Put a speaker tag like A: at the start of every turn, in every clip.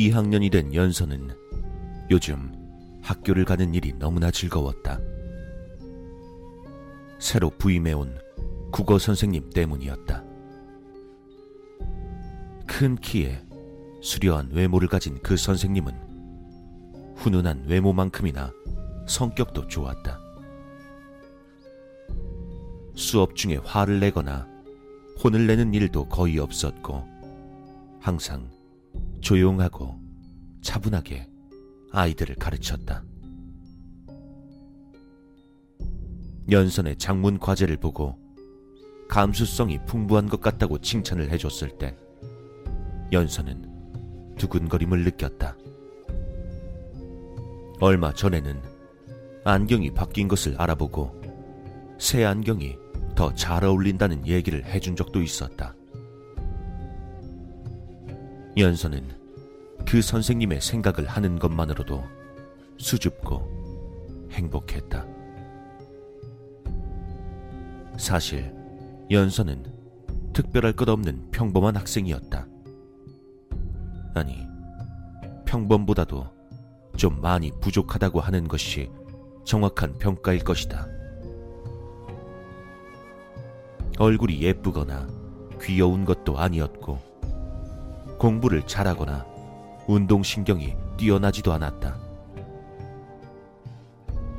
A: 2학년이 된 연서는 요즘 학교를 가는 일이 너무나 즐거웠다. 새로 부임해온 국어 선생님 때문이었다. 큰 키에 수려한 외모를 가진 그 선생님은 훈훈한 외모만큼이나 성격도 좋았다. 수업 중에 화를 내거나 혼을 내는 일도 거의 없었고, 항상 조용하고 차분하게 아이들을 가르쳤다. 연선의 장문 과제를 보고 감수성이 풍부한 것 같다고 칭찬을 해줬을 때 연선은 두근거림을 느꼈다. 얼마 전에는 안경이 바뀐 것을 알아보고 새 안경이 더 잘 어울린다는 얘기를 해준 적도 있었다. 연선은 그 선생님의 생각을 하는 것만으로도 수줍고 행복했다. 사실 연선은 특별할 것 없는 평범한 학생이었다. 아니, 평범보다도 좀 많이 부족하다고 하는 것이 정확한 평가일 것이다. 얼굴이 예쁘거나 귀여운 것도 아니었고, 공부를 잘하거나 운동신경이 뛰어나지도 않았다.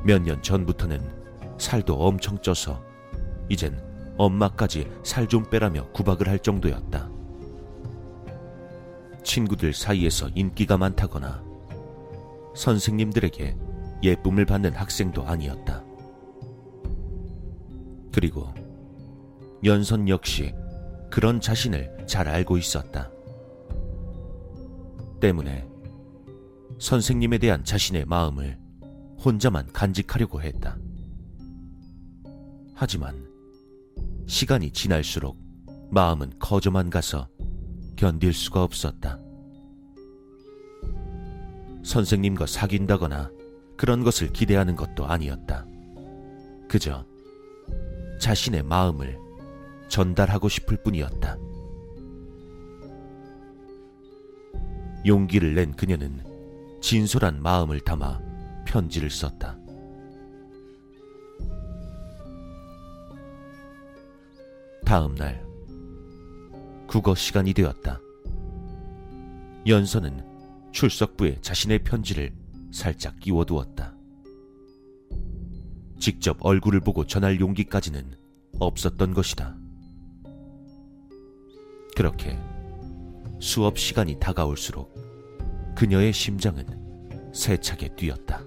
A: 몇 년 전부터는 살도 엄청 쪄서 이젠 엄마까지 살 좀 빼라며 구박을 할 정도였다. 친구들 사이에서 인기가 많다거나 선생님들에게 예쁨을 받는 학생도 아니었다. 그리고 연선 역시 그런 자신을 잘 알고 있었다. 때문에 선생님에 대한 자신의 마음을 혼자만 간직하려고 했다. 하지만 시간이 지날수록 마음은 커져만 가서 견딜 수가 없었다. 선생님과 사귄다거나 그런 것을 기대하는 것도 아니었다. 그저 자신의 마음을 전달하고 싶을 뿐이었다. 용기를 낸 그녀는 진솔한 마음을 담아 편지를 썼다. 다음 날, 국어 시간이 되었다. 연서는 출석부에 자신의 편지를 살짝 끼워두었다. 직접 얼굴을 보고 전할 용기까지는 없었던 것이다. 그렇게 수업 시간이 다가올수록 그녀의 심장은 세차게 뛰었다.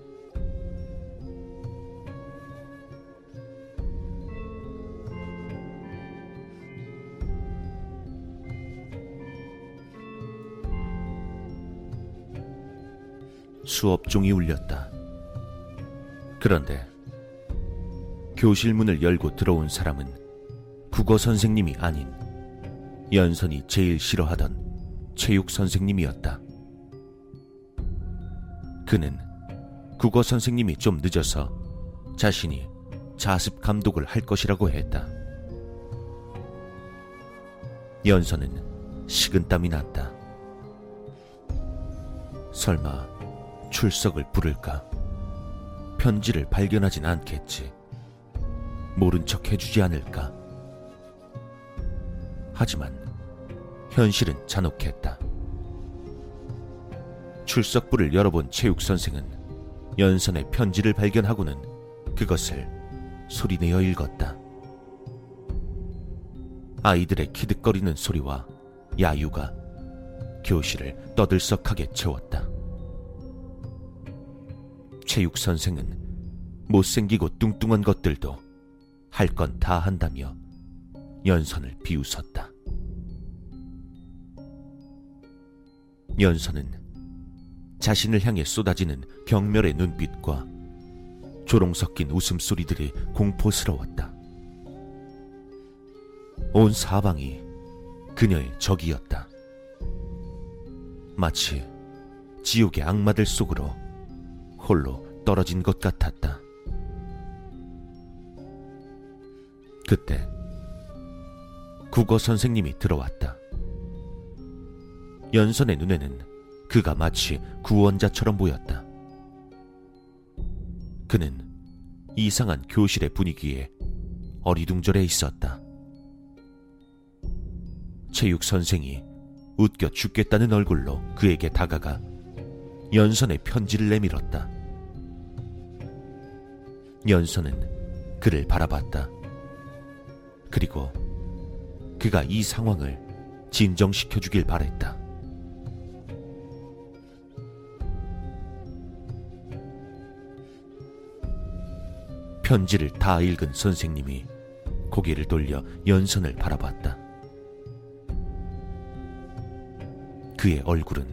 A: 수업 종이 울렸다. 그런데 교실 문을 열고 들어온 사람은 국어 선생님이 아닌 연선이 제일 싫어하던 체육 선생님이었다. 그는 국어 선생님이 좀 늦어서 자신이 자습 감독을 할 것이라고 했다. 연선은 식은땀이 났다. 설마 출석을 부를까? 편지를 발견하진 않겠지. 모른 척 해주지 않을까? 하지만 현실은 잔혹했다. 출석부를 열어본 체육 선생은 연선의 편지를 발견하고는 그것을 소리내어 읽었다. 아이들의 키득거리는 소리와 야유가 교실을 떠들썩하게 채웠다. 체육 선생은 못생기고 뚱뚱한 것들도 할 건 다 한다며 연선을 비웃었다. 연선은 자신을 향해 쏟아지는 경멸의 눈빛과 조롱 섞인 웃음소리들이 공포스러웠다. 온 사방이 그녀의 적이었다. 마치 지옥의 악마들 속으로 홀로 떨어진 것 같았다. 그때 국어 선생님이 들어왔다. 연선의 눈에는 그가 마치 구원자처럼 보였다. 그는 이상한 교실의 분위기에 어리둥절해 있었다. 체육 선생이 웃겨 죽겠다는 얼굴로 그에게 다가가 연선의 편지를 내밀었다. 연선은 그를 바라봤다. 그리고 그가 이 상황을 진정시켜 주길 바랬다. 편지를 다 읽은 선생님이 고개를 돌려 연선을 바라봤다. 그의 얼굴은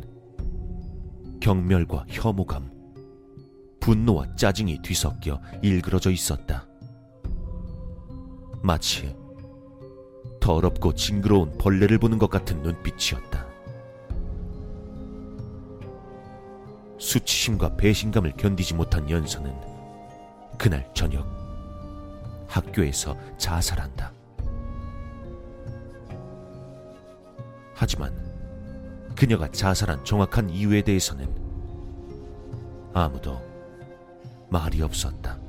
A: 경멸과 혐오감, 분노와 짜증이 뒤섞여 일그러져 있었다. 마치 더럽고 징그러운 벌레를 보는 것 같은 눈빛이었다. 수치심과 배신감을 견디지 못한 연서는 그날 저녁 학교에서 자살한다. 하지만 그녀가 자살한 정확한 이유에 대해서는 아무도 말이 없었다.